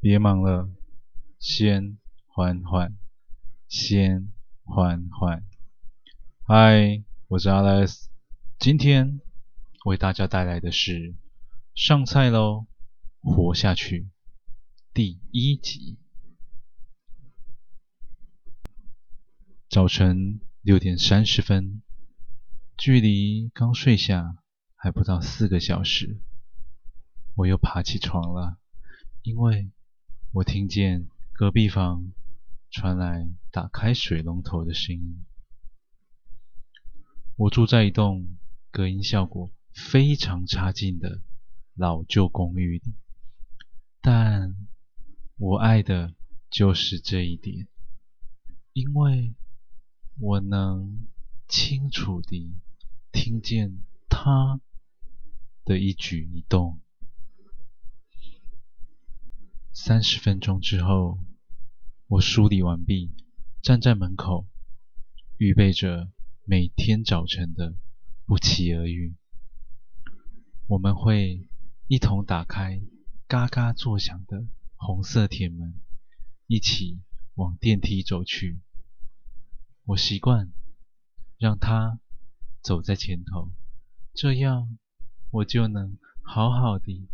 别忙了，先缓缓，先缓缓。嗨，我是 Alex，今天为大家带来的是《上菜喽，活下去》第一集。早晨六点三十分，距离刚睡下还不到四个小时，我又爬起床了，因为我听见隔壁房传来打开水龙头的声音。我住在一栋隔音效果非常差劲的老旧公寓里，但我爱的就是这一点，因为我能清楚地听见他的一举一动。三十分钟之后，我梳理完毕，站在门口，预备着每天早晨的不期而遇。我们会一同打开嘎嘎作响的红色铁门，一起往电梯走去。我习惯让他走在前头，这样我就能好好的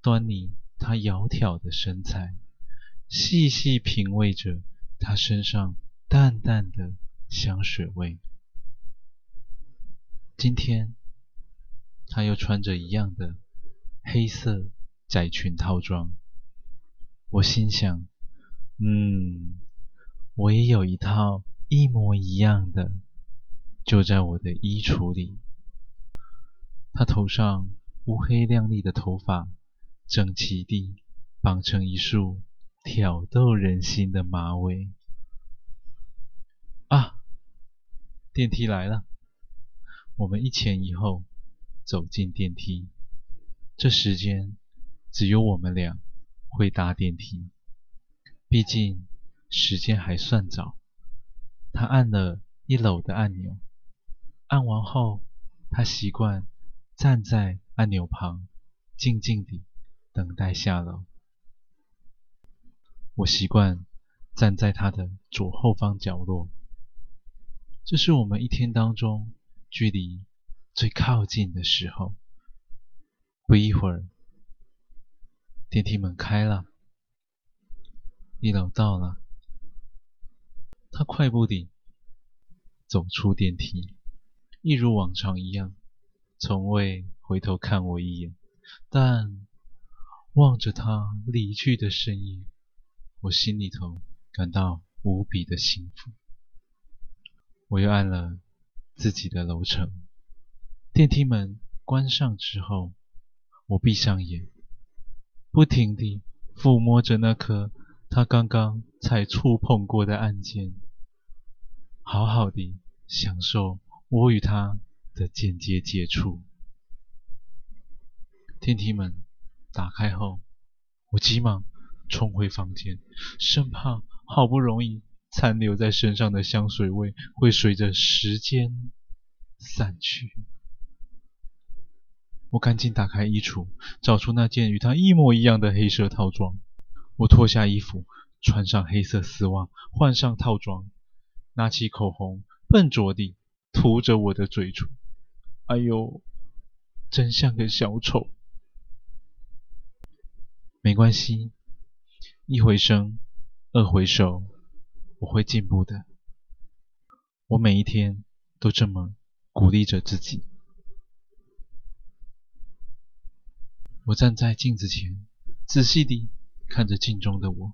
端倪。她窈窕的身材，细细品味着她身上淡淡的香水味。今天，他又穿着一样的黑色窄裙套装。我心想：嗯，我也有一套一模一样的，就在我的衣橱里。他头上乌黑亮丽的头发。整齐地绑成一束挑逗人心的马尾。啊，电梯来了！我们一前一后走进电梯。这时间只有我们俩会搭电梯，毕竟时间还算早。他按了一楼的按钮，按完后，他习惯站在按钮旁，静静地。等待下楼，我习惯站在他的左后方角落。这是我们一天当中距离最靠近的时候。不一会儿，电梯门开了，一楼到了。他快步地走出电梯，一如往常一样，从未回头看我一眼，但。望着他离去的身影，我心里头感到无比的幸福。我又按了自己的楼层，电梯门关上之后，我闭上眼，不停地抚摸着那颗他刚刚才触碰过的按键，好好地享受我与他的间接接触。电梯门。打开后，我急忙冲回房间，生怕好不容易残留在身上的香水味会随着时间散去。我赶紧打开衣橱，找出那件与它一模一样的黑色套装。我脱下衣服，穿上黑色丝袜，换上套装，拿起口红，笨拙地涂着我的嘴唇。哎呦，真像个小丑！没关系，一回生，二回熟，我会进步的。我每一天都这么鼓励着自己。我站在镜子前，仔细地看着镜中的我，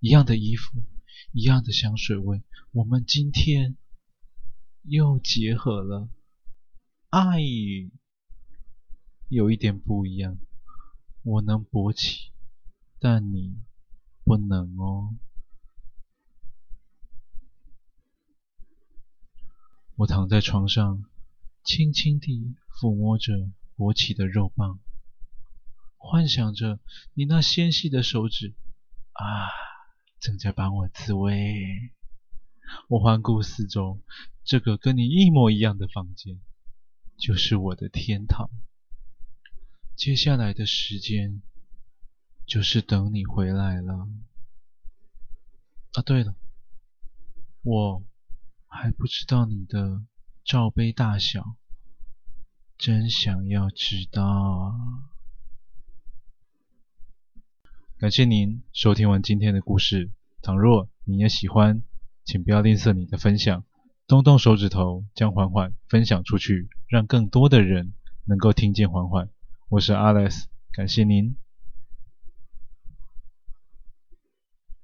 一样的衣服，一样的香水味，我们今天又结合了。爱，有一点不一样。我能勃起，但你不能哦。我躺在床上，轻轻地抚摸着勃起的肉棒，幻想着你那纤细的手指啊，正在帮我自慰。我环顾四周，这个跟你一模一样的房间，就是我的天堂。接下来的时间就是等你回来了。啊，对了，我还不知道你的罩杯大小，真想要知道啊！感谢您收听完今天的故事。倘若你也喜欢，请不要吝啬你的分享，动动手指头将缓缓分享出去，让更多的人能够听见缓缓。我是 Alex，感谢您。